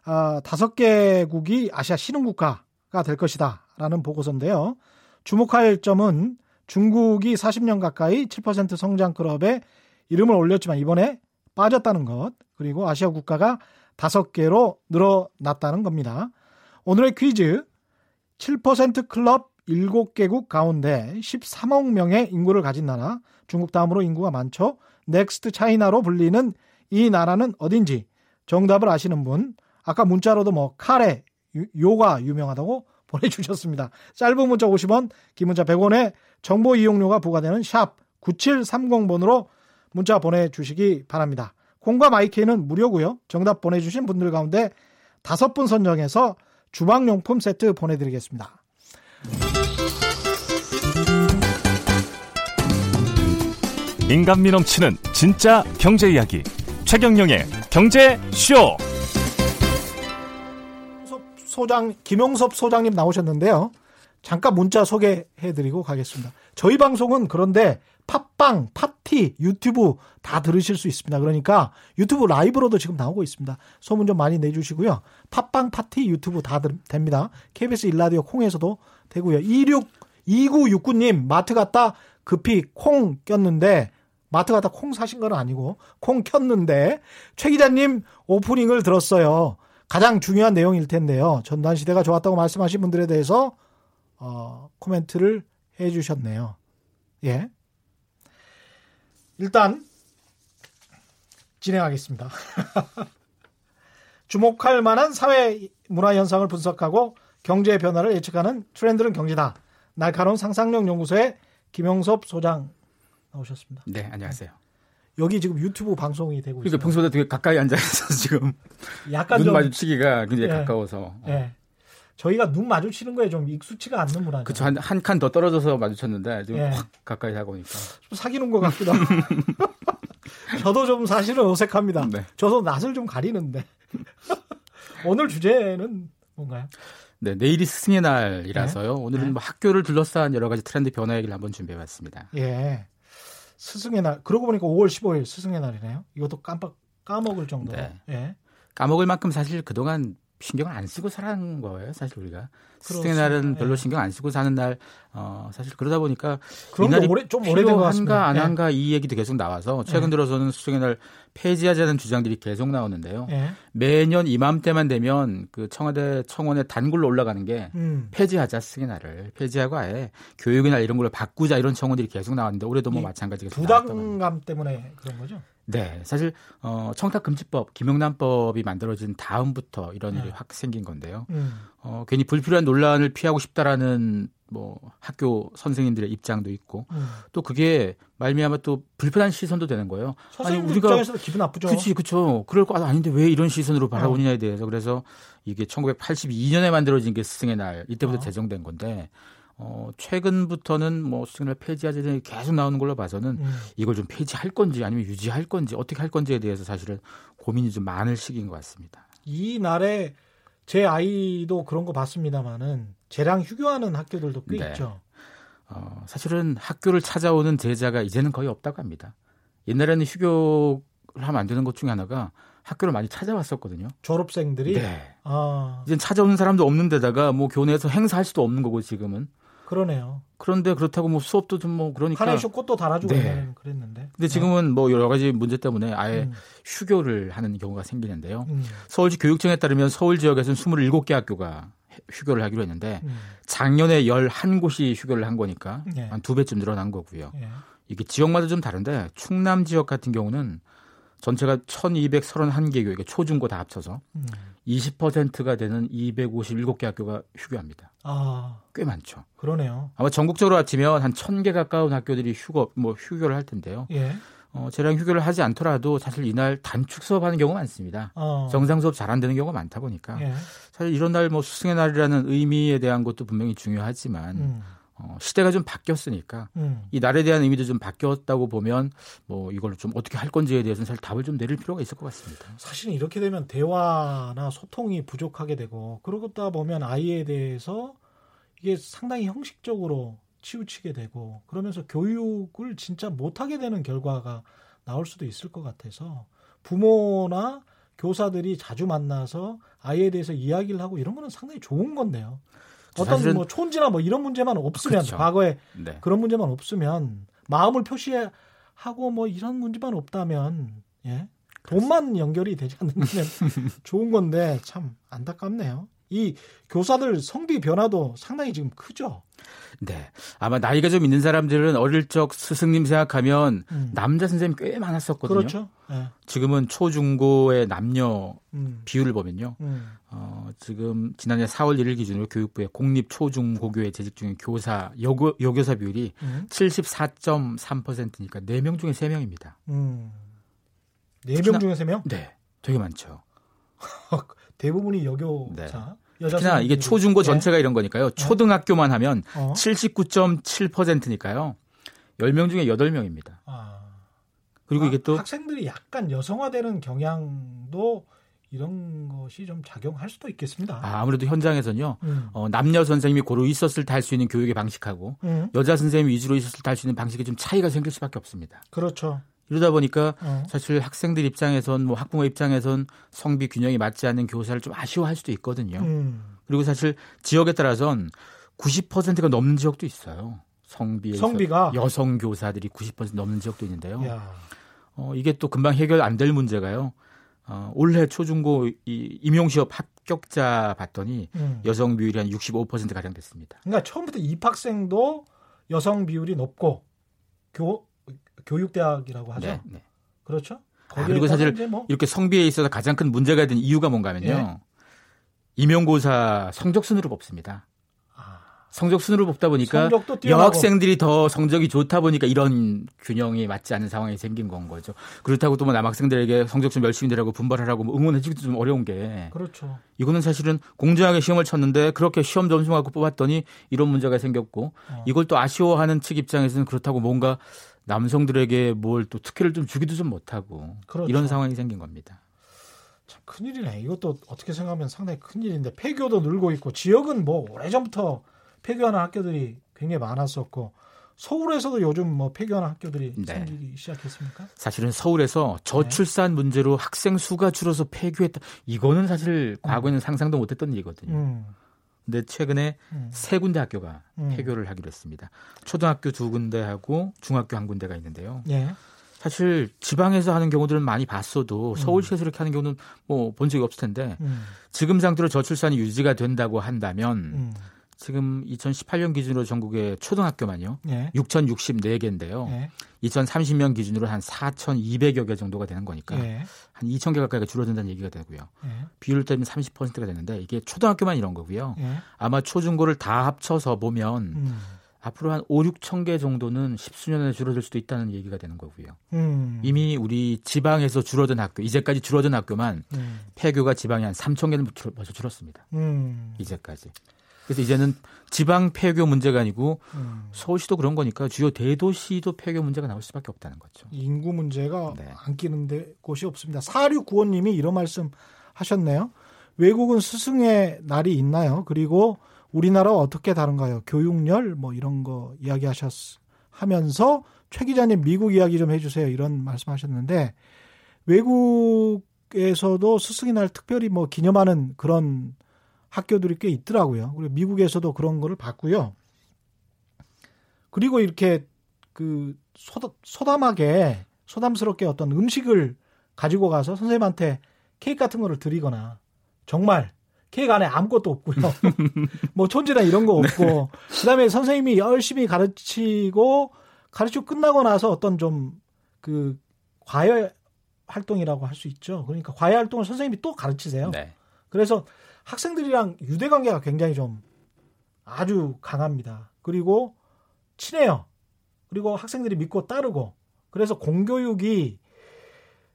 아, 5개국이 아시아 신흥국가가 될 것이다. 라는 보고서인데요. 주목할 점은 중국이 40년 가까이 7% 성장 클럽에 이름을 올렸지만 이번에 빠졌다는 것. 그리고 아시아 국가가 5개로 늘어났다는 겁니다. 오늘의 퀴즈 7% 클럽 7개국 가운데 13억 명의 인구를 가진 나라 중국 다음으로 인구가 많죠. Next China로 불리는 이 나라는 어딘지 정답을 아시는 분 아까 문자로도 뭐 카레 요가 유명하다고 보내주셨습니다. 짧은 문자 50원 긴 문자 100원에 정보 이용료가 부과되는 샵 9730번으로 문자 보내주시기 바랍니다. 콩과 마이케이는 무료고요. 정답 보내주신 분들 가운데 다섯 분 선정해서 주방용품 세트 보내드리겠습니다.
인간미 넘치는 진짜 경제 이야기 최경영의 경제 쇼.
소장 김용섭 소장님 나오셨는데요. 잠깐 문자 소개해드리고 가겠습니다. 저희 방송은 그런데 팟빵, 파티, 유튜브 다 들으실 수 있습니다. 그러니까 유튜브 라이브로도 지금 나오고 있습니다. 소문 좀 많이 내주시고요. 팟빵, 파티, 유튜브 다 됩니다. KBS 일라디오 콩에서도 되고요. 26 2969님 마트 갔다 급히 콩 꼈는데 마트 갔다 콩 사신 건 아니고 콩 켰는데 최 기자님 오프닝을 들었어요. 가장 중요한 내용일 텐데요. 전단 시대가 좋았다고 말씀하신 분들에 대해서 어, 코멘트를 해 주셨네요. 예. 일단 진행하겠습니다. 주목할 만한 사회 문화 현상을 분석하고 경제 변화를 예측하는 트렌드는 경제다. 날카로운 상상력 연구소의 김영섭 소장 나오셨습니다.
네, 안녕하세요.
여기 지금 유튜브 방송이 되고
그러니까. 평소보다 되게 가까이 앉아 있어서 지금 약간 눈 좀, 마주치기가 굉장히 예, 가까워서.
예. 저희가 눈 마주치는 거에 좀 익숙치가 않는 문화죠.
그렇죠. 한한 칸 더 떨어져서 마주쳤는데 지금 예. 확 가까이 하고 오니까
좀 사귀는 것 같기도 하고. 저도 좀 사실은 어색합니다. 네. 저도 낯을 좀 가리는데 오늘 주제는 뭔가요?
네, 내일이 스승의 날이라서요. 네. 오늘은 네. 뭐 학교를 둘러싼 여러 가지 트렌드 변화 얘기를 한번 준비해봤습니다.
예. 스승의 날. 그러고 보니까 5월 15일 스승의 날이네요. 이것도 깜빡 까먹을 정도. 네. 예.
까먹을 만큼 사실 그동안 신경을 안 쓰고 살아는 거예요, 사실 우리가. 스승의 날은 별로 예. 신경 안 쓰고 사는 날, 어, 사실 그러다 보니까
게 오래, 좀 오래된 것 같습니다.
안 예. 한가 이 얘기도 계속 나와서 최근 예. 들어서는 스승의 날 폐지하자는 주장들이 계속 나오는데요. 예. 매년 이맘때만 되면 그 청와대 청원에 단골로 올라가는 게 음. 폐지하자 스승의 날을 폐지하고 아예 교육의 날 이런 걸로 바꾸자 이런 청원들이 계속 나왔는데 올해도 뭐 마찬가지가
부담감 때문에 그런 거죠.
네, 사실 어, 청탁금지법, 김영란법이 만들어진 다음부터 이런 일이 네. 확 생긴 건데요. 음. 어, 괜히 불필요한 논란을 피하고 싶다라는 뭐 학교 선생님들의 입장도 있고 음. 또 그게 말미암아 또 불편한 시선도 되는 거예요.
아니 우리가 입장에서도 기분 나쁘죠.
그렇지, 그렇죠. 그럴 거 아닌데 왜 이런 시선으로 바라보느냐에 어. 대해서 그래서 이게 1982년에 만들어진 게 스승의 날 이때부터 어. 제정된 건데 어, 최근부터는 뭐 수준을 폐지하지 계속 나오는 걸로 봐서는 음. 이걸 좀 폐지할 건지 아니면 유지할 건지 어떻게 할 건지에 대해서 사실은 고민이 좀 많을 시기인 것 같습니다.
이 날에 제 아이도 그런 거 봤습니다만은 쟤랑 휴교하는 학교들도 꽤 네. 있죠.
어, 사실은 학교를 찾아오는 제자가 이제는 거의 없다고 합니다. 옛날에는 휴교를 하면 안 되는 것 중에 하나가 학교를 많이 찾아왔었거든요.
졸업생들이?
네. 아. 이제 찾아오는 사람도 없는 데다가 뭐 교내에서 행사할 수도 없는 거고 지금은.
그러네요.
그런데 그렇다고 뭐 수업도 좀 뭐 그러니까.
카네이션 꽃도 달아주고
네.
그랬는데.
근데 지금은 뭐 여러 가지 문제 때문에 아예
음.
휴교를 하는 경우가 생기는데요.
음.
서울시 교육청에 따르면 서울 지역에서는 27개 학교가 휴교를 하기로 했는데
음.
작년에 11곳이 휴교를 한 거니까
네.
한두 배쯤 늘어난 거고요.
예.
이게 지역마다 좀 다른데 충남 지역 같은 경우는 전체가 1231개 교육, 초중고 다 합쳐서
음.
20%가 되는 257개 학교가 휴교합니다.
아
꽤 많죠.
그러네요.
아마 전국적으로 합치면 한 1000개 가까운 학교들이 휴거 뭐 휴교를 할 텐데요.
예.
어, 재량 휴교를 하지 않더라도 사실 이날 단축 수업하는 경우가 많습니다.
어.
정상 수업 잘 안 되는 경우가 많다 보니까
예.
사실 이런 날뭐 스승의 날이라는 의미에 대한 것도 분명히 중요하지만
음.
어, 시대가 좀 바뀌었으니까
음.
이 날에 대한 의미도 좀 바뀌었다고 보면 뭐 이걸 좀 어떻게 할 건지에 대해서는 사실 답을 좀 내릴 필요가 있을 것 같습니다.
사실은 이렇게 되면 대화나 소통이 부족하게 되고 그러다 보면 아이에 대해서 이게 상당히 형식적으로 치우치게 되고 그러면서 교육을 진짜 못하게 되는 결과가 나올 수도 있을 것 같아서 부모나 교사들이 자주 만나서 아이에 대해서 이야기를 하고 이런 거는 상당히 좋은 건데요. 어떤 뭐 촌지나 뭐 이런 문제만 없으면
그렇죠.
과거에
네.
그런 문제만 없으면 마음을 표시하고 뭐 이런 문제만 없다면 예 돈만 연결이 되지 않는다면 좋은 건데 참 안타깝네요. 이 교사들 성비 변화도 상당히 지금 크죠.
네. 아마 나이가 좀 있는 사람들은 어릴 적 스승님 생각하면
음.
남자 선생님 꽤 많았었거든요.
그렇죠. 예.
지금은 초중고의 남녀
음.
비율을 보면요.
음.
어, 지금 지난해 4월 1일 기준으로 교육부의 공립 초중 고교에 재직 중인 교사 여고, 여교사 비율이
음.
74.3%니까 4명 중에 3명입니다.
음. 네
특히나-
명 중에 세 명?
네. 되게 많죠.
대부분이 여교사.
네. 특히나 이게. 초중고
예.
전체가 이런 거니까요. 초등학교만 하면
어.
79.7%니까요. 10명 중에 8명입니다.
아.
그리고
아,
이게 또
학생들이 약간 여성화되는 경향도 이런 것이 좀 작용할 수도 있겠습니다.
아, 아무래도 현장에서는요.
음.
어, 남녀 선생님이 고루 있었을 때 할 수 있는 교육의 방식하고
음.
여자 선생님 위주로 있었을 때 할 수 있는 방식에 좀 차이가 생길 수밖에 없습니다.
그렇죠.
이러다 보니까
어.
사실 학생들 입장에선 뭐 학부모 입장에선 성비 균형이 맞지 않는 교사를 좀 아쉬워할 수도 있거든요.
음.
그리고 사실 지역에 따라선 90%가 넘는 지역도 있어요. 성비에서
성비가?
여성 교사들이 90% 넘는 지역도 있는데요.
야.
어, 이게 또 금방 해결 안 될 문제가요. 어, 올해 초중고 이 임용 시험 합격자 봤더니
음.
여성 비율이 한 65% 가량 됐습니다.
그러니까 처음부터 입학생도 여성 비율이 높고 교 교육대학이라고 하죠.
네, 네.
그렇죠.
아, 그리고 사실
뭐
이렇게 성비에 있어서 가장 큰 문제가 된 이유가 뭔가면요.
예.
임용고사 성적 순으로 뽑습니다.
아,
성적 순으로 뽑다 보니까. 여학생들이 더 성적이 좋다 보니까 이런 균형이 맞지 않는 상황이 생긴 건 거죠. 그렇다고 또 뭐 남학생들에게 성적 좀 열심히 내라고 분발하라고 뭐 응원해주기도 좀 어려운 게
그렇죠.
이거는 사실은 공정하게 시험을 쳤는데 그렇게 시험 점수 갖고 뽑았더니 이런 문제가 생겼고
어.
이걸 또 아쉬워하는 측 입장에서는 그렇다고 뭔가 남성들에게 뭘 또 특혜를 좀 주기도 좀 못하고
그렇죠.
이런 상황이 생긴 겁니다.
참 큰일이네. 이것도 어떻게 생각하면 상당히 큰일인데 폐교도 늘고 있고 지역은 뭐 오래전부터 폐교하는 학교들이 굉장히 많았었고 서울에서도 요즘 뭐 폐교하는 학교들이
네.
생기기 시작했습니까?
사실은 서울에서 저출산 문제로 학생 수가 줄어서 폐교했다. 이거는 사실 과거에는 상상도 못했던 일이거든요.
음.
근데 최근에
음.
세 군데 학교가
음.
폐교를 하기로 했습니다. 초등학교 두 군데하고 중학교 한 군데가 있는데요.
예.
사실 지방에서 하는 경우들은 많이 봤어도 서울시에서 이렇게 하는 경우는 뭐 본 적이 없을 텐데
음.
지금 상태로 저출산이 유지가 된다고 한다면
음.
지금 2018년 기준으로 전국의 초등학교만요.
예.
6,064개인데요.
예.
2030년 기준으로 한 4,200여 개 정도가 되는 거니까
예.
한 2,000개 가까이가 줄어든다는 얘기가 되고요.
예.
비율 때문에 30%가 되는데 이게 초등학교만 이런 거고요.
예.
아마 초중고를 다 합쳐서 보면
음.
앞으로 한 5, 6천 개 정도는 십수년에 줄어들 수도 있다는 얘기가 되는 거고요.
음.
이미 우리 지방에서 줄어든 학교, 이제까지 줄어든 학교만
음.
폐교가 지방에 한 3천 개는 벌써 줄었습니다.
음.
이제까지. 그래서 이제는 지방 폐교 문제가 아니고
음.
서울시도 그런 거니까 주요 대도시도 폐교 문제가 나올 수밖에 없다는 거죠.
인구 문제가
네.
안 끼는 데 곳이 없습니다. 4695님이 이런 말씀 하셨네요. 외국은 스승의 날이 있나요? 그리고 우리나라와 어떻게 다른가요? 교육열 뭐 이런 거 이야기하셨 하면서 최 기자님 미국 이야기 좀 해주세요. 이런 말씀하셨는데 외국에서도 스승의 날 특별히 뭐 기념하는 그런 학교들이 꽤 있더라고요. 그리고 미국에서도 그런 거를 봤고요. 그리고 이렇게 그 소담, 소담하게 소담스럽게 어떤 음식을 가지고 가서 선생님한테 케이크 같은 거를 드리거나 정말 케이크 안에 아무것도 없고요. 뭐 촌지나 이런 거 없고 그다음에 선생님이 열심히 가르치고 가르치고 끝나고 나서 어떤 좀 그 과외 활동이라고 할 수 있죠. 그러니까 과외 활동을 선생님이 또 가르치세요.
네.
그래서 학생들이랑 유대 관계가 굉장히 좀 아주 강합니다. 그리고 친해요. 그리고 학생들이 믿고 따르고 그래서 공교육이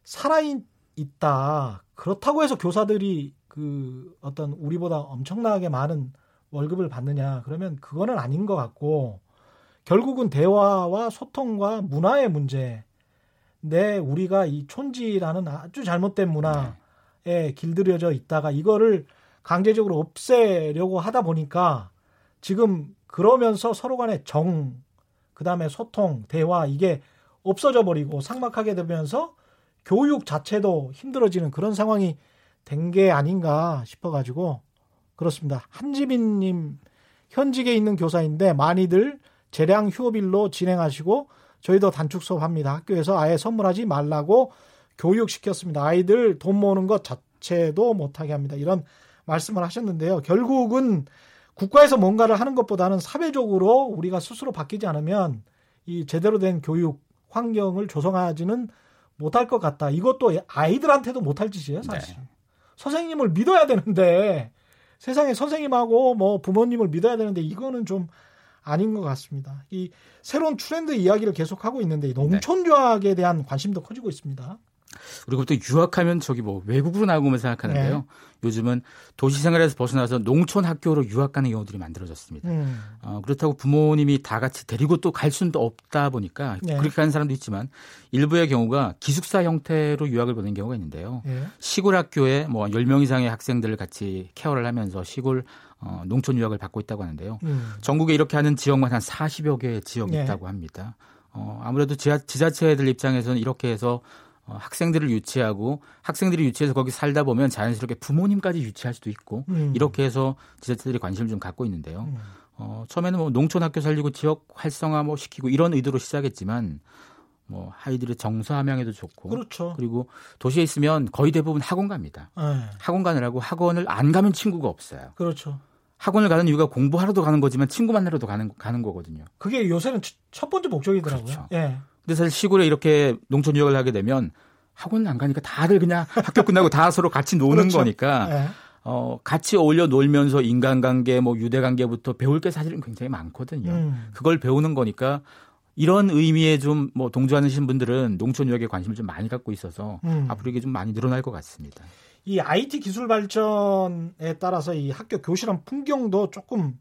살아있다. 그렇다고 해서 교사들이 그 어떤 우리보다 엄청나게 많은 월급을 받느냐 그러면 그거는 아닌 것 같고 결국은 대화와 소통과 문화의 문제. 내 우리가 이 촌지라는 아주 잘못된 문화에 길들여져 있다가 이거를 강제적으로 없애려고 하다 보니까 지금 그러면서 서로 간의 정, 그 다음에 소통, 대화 이게 없어져 버리고 삭막하게 되면서 교육 자체도 힘들어지는 그런 상황이 된 게 아닌가 싶어가지고 그렇습니다. 한지민님 현직에 있는 교사인데 많이들 재량 휴업일로 진행하시고 저희도 단축 수업합니다. 학교에서 아예 선물하지 말라고 교육시켰습니다. 아이들 돈 모으는 것 자체도 못하게 합니다. 이런 말씀을 하셨는데요. 결국은 국가에서 뭔가를 하는 것보다는 사회적으로 우리가 스스로 바뀌지 않으면 이 제대로 된 교육 환경을 조성하지는 못할 것 같다. 이것도 아이들한테도 못할 짓이에요, 사실. 네. 선생님을 믿어야 되는데 세상에 선생님하고 뭐 부모님을 믿어야 되는데 이거는 좀 아닌 것 같습니다. 이 새로운 트렌드 이야기를 계속하고 있는데 농촌 유학에 대한 관심도 커지고 있습니다.
그리고 또 유학하면 저기 뭐 외국으로 나오면 생각하는데요. 네. 요즘은 도시 생활에서 벗어나서 농촌 학교로 유학 가는 경우들이 만들어졌습니다. 음. 어, 그렇다고 부모님이 다 같이 데리고 또 갈 수는 없다 보니까 네. 그렇게 가는 사람도 있지만 일부의 경우가 기숙사 형태로 유학을 보낸 경우가 있는데요. 네. 시골 학교에 뭐 10명 이상의 학생들을 같이 케어를 하면서 시골 어, 농촌 유학을 받고 있다고 하는데요. 음. 전국에 이렇게 하는 지역만 한 40여 개의 지역이 네. 있다고 합니다. 어, 아무래도 지하, 지자체들 입장에서는 이렇게 해서 어, 학생들을 유치하고 학생들이 유치해서 거기 살다 보면 자연스럽게 부모님까지 유치할 수도 있고 음. 이렇게 해서 지자체들이 관심을 좀 갖고 있는데요. 음. 어, 처음에는 뭐 농촌 학교 살리고 지역 활성화 뭐 시키고 이런 의도로 시작했지만 뭐 아이들의 정서 함양에도 좋고
그렇죠.
그리고 도시에 있으면 거의 대부분 학원 갑니다. 네. 학원 가느라고 학원을 안 가면 친구가 없어요.
그렇죠.
학원을 가는 이유가 공부하러도 가는 거지만 친구 만나러도 가는 가는 거거든요.
그게 요새는 첫 번째 목적이더라고요.
그렇죠. 예. 근데 사실 시골에 이렇게 농촌 유학을 하게 되면 학원 안 가니까 다들 그냥 학교 끝나고 다 서로 같이 노는 그렇죠. 거니까 네. 어, 같이 어울려 놀면서 인간관계, 뭐 유대관계부터 배울 게 사실은 굉장히 많거든요. 음. 그걸 배우는 거니까 이런 의미에 좀 뭐 동조하시는 분들은 농촌 유학에 관심을 좀 많이 갖고 있어서 음. 앞으로 이게 좀 많이 늘어날 것 같습니다.
이 IT 기술 발전에 따라서 이 학교 교실한 풍경도 조금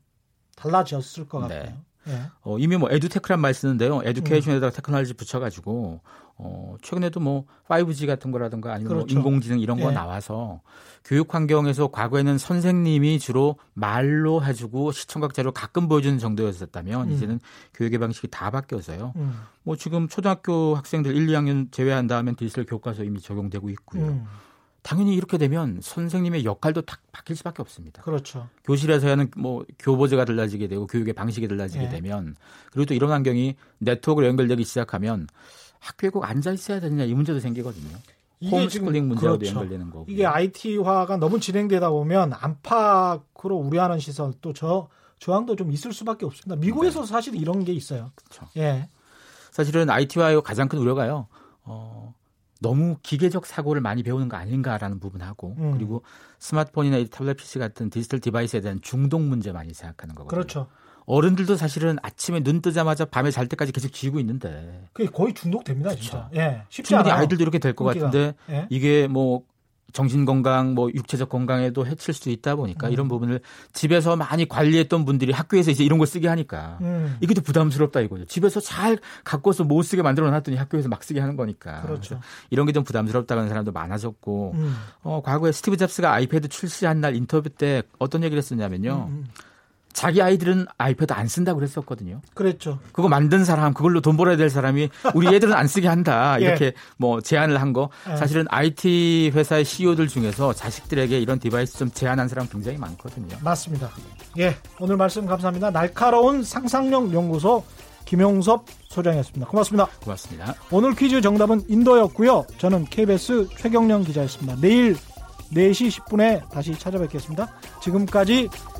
달라졌을 것 네. 같아요. 네.
네. 어, 이미 뭐 에듀테크란 말 쓰는데요. 에듀케이션에다가 음. 테크놀로지 붙여가지고 어, 최근에도 뭐 5G 같은 거라든가 아니면 뭐 그렇죠. 뭐 인공지능 이런 거 네. 나와서 교육 환경에서 과거에는 선생님이 주로 말로 해주고 시청각 자료 가끔 보여주는 정도였었다면 음. 이제는 교육의 방식이 다 바뀌어서요. 음. 뭐 지금 초등학교 학생들 1, 2학년 제외한 다음에 디지털 교과서 이미 적용되고 있고요. 음. 당연히 이렇게 되면 선생님의 역할도 다 바뀔 수밖에 없습니다.
그렇죠.
교실에서 하는 뭐 교보제가 달라지게 되고 교육의 방식이 달라지게 네. 되면 그리고 또 이런 환경이 네트워크로 연결되기 시작하면 학교에 꼭 앉아 있어야 되느냐 이 문제도 생기거든요. 홈스쿨링 문제와도 그렇죠. 연결되는 거고.
이게 IT화가 너무 진행되다 보면 안팎으로 우려하는 시선 또 저 저항도 좀 있을 수밖에 없습니다. 미국에서 네. 사실 이런 게 있어요.
그렇죠.
예.
사실은 IT화의 가장 큰 우려가요. 어, 너무 기계적 사고를 많이 배우는 거 아닌가라는 부분하고 음. 그리고 스마트폰이나 타블렛 PC 같은 디지털 디바이스에 대한 중독 문제 많이 생각하는 거거든요.
그렇죠.
어른들도 사실은 아침에 눈 뜨자마자 밤에 잘 때까지 계속 쥐고 있는데
그게 거의 중독됩니다, 그렇죠. 진짜. 예.
쉽지 충분히 않아요. 아이들도 이렇게 될 것 같은데 예? 이게 뭐 정신 건강, 뭐 육체적 건강에도 해칠 수 있다 보니까 음. 이런 부분을 집에서 많이 관리했던 분들이 학교에서 이제 이런 걸 쓰게 하니까 음. 이게 또 부담스럽다 이거죠. 집에서 잘 갖고서 못 쓰게 만들어 놨더니 학교에서 막 쓰게 하는 거니까.
그렇죠.
이런 게 좀 부담스럽다는 사람도 많아졌고, 음. 어, 과거에 스티브 잡스가 아이패드 출시한 날 인터뷰 때 어떤 얘기를 했었냐면요. 자기 아이들은 아이패드 안 쓴다고 그랬었거든요.
그랬죠.
그거 만든 사람, 그걸로 돈 벌어야 될 사람이 우리 애들은 안 쓰게 한다. 예. 이렇게 예. 뭐 제한을 한 거. 예. 사실은 IT 회사의 CEO들 중에서 자식들에게 이런 device 좀 제한한 사람 굉장히 많거든요.
맞습니다. 예. 오늘 말씀 감사합니다. 날카로운 상상력 연구소 김용섭 소장이었습니다. 고맙습니다.
고맙습니다.
오늘 퀴즈 정답은 인도였고요. 저는 KBS 최경련 기자였습니다. 내일 4시 10분에 다시 찾아뵙겠습니다. 지금까지